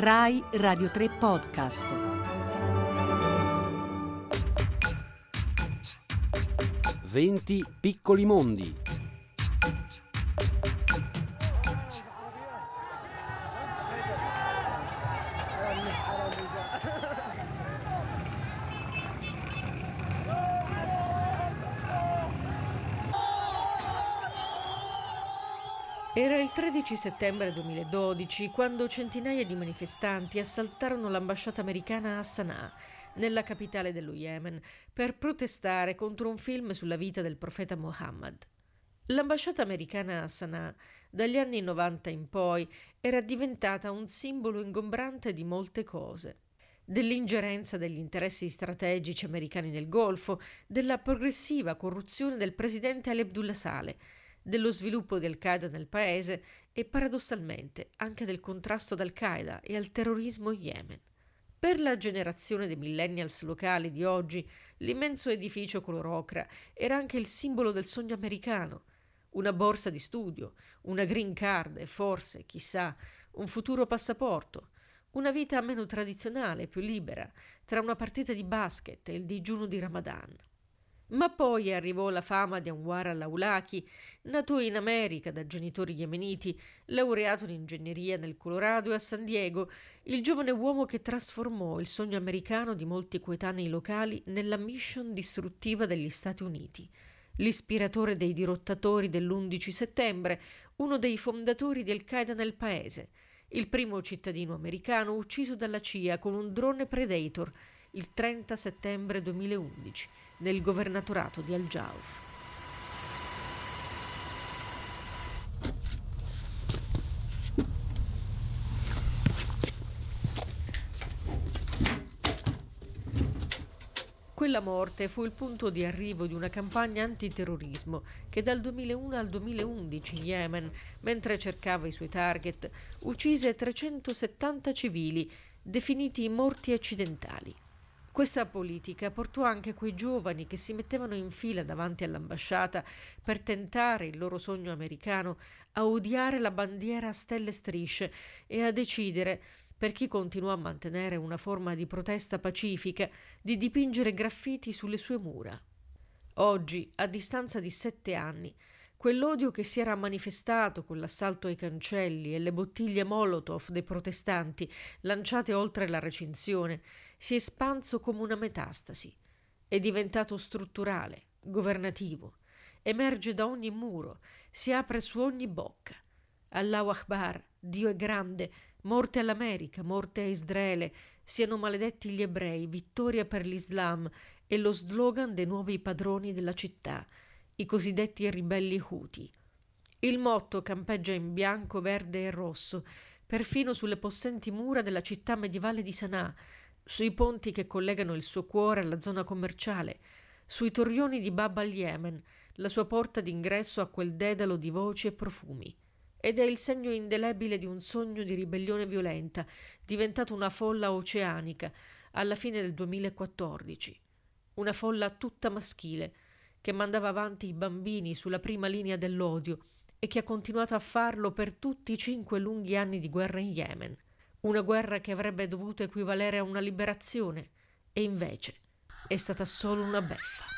Rai Radio 3 Podcast. Venti piccoli mondi. Era il 13 settembre 2012 quando centinaia di manifestanti assaltarono l'ambasciata americana a Sana'a, nella capitale dello Yemen, per protestare contro un film sulla vita del profeta Muhammad. L'ambasciata americana a Sana'a, dagli anni 90 in poi, era diventata un simbolo ingombrante di molte cose dell'ingerenza degli interessi strategici americani nel Golfo, della progressiva corruzione del presidente Ali Abdullah Saleh, dello sviluppo di Al-Qaeda nel paese e paradossalmente anche del contrasto ad Al-Qaeda e al terrorismo in Yemen. Per la generazione dei millennials locali di oggi, l'immenso edificio color ocra era anche il simbolo del sogno americano, una borsa di studio, una green card e forse, chissà, un futuro passaporto, una vita meno tradizionale, più libera, tra una partita di basket e il digiuno di Ramadan. Ma poi arrivò la fama di Anwar al-Awlaki, nato in America da genitori yemeniti, laureato in ingegneria nel Colorado e a San Diego, il giovane uomo che trasformò il sogno americano di molti coetanei locali nella mission distruttiva degli Stati Uniti. L'ispiratore dei dirottatori dell'11 settembre, uno dei fondatori di Al-Qaeda nel paese, il primo cittadino americano ucciso dalla CIA con un drone Predator il 30 settembre 2011 nel governatorato di Al-Jauf. Quella morte fu il punto di arrivo di una campagna antiterrorismo che dal 2001 al 2011 in Yemen, mentre cercava i suoi target, uccise 370 civili, definiti morti accidentali. Questa politica portò anche quei giovani che si mettevano in fila davanti all'ambasciata per tentare il loro sogno americano a odiare la bandiera a stelle e strisce e a decidere per chi continuò a mantenere una forma di protesta pacifica, di dipingere graffiti sulle sue mura. Oggi, a distanza di sette anni, quell'odio che si era manifestato con l'assalto ai cancelli e le bottiglie Molotov dei protestanti lanciate oltre la recinzione, si è espanso come una metastasi. È diventato strutturale, governativo. Emerge da ogni muro, si apre su ogni bocca. Allahu Akbar, Dio è grande, Morte all'America, morte a Israele, siano maledetti gli ebrei, vittoria per l'Islam e lo slogan dei nuovi padroni della città, i cosiddetti ribelli Houthi. Il motto campeggia in bianco, verde e rosso, perfino sulle possenti mura della città medievale di Sana'a, sui ponti che collegano il suo cuore alla zona commerciale, sui torrioni di Bab al Yemen, la sua porta d'ingresso a quel dedalo di voci e profumi ed è il segno indelebile di un sogno di ribellione violenta, diventato una folla oceanica alla fine del 2014. Una folla tutta maschile, che mandava avanti i bambini sulla prima linea dell'odio e che ha continuato a farlo per tutti i cinque lunghi anni di guerra in Yemen. Una guerra che avrebbe dovuto equivalere a una liberazione, e invece è stata solo una beffa.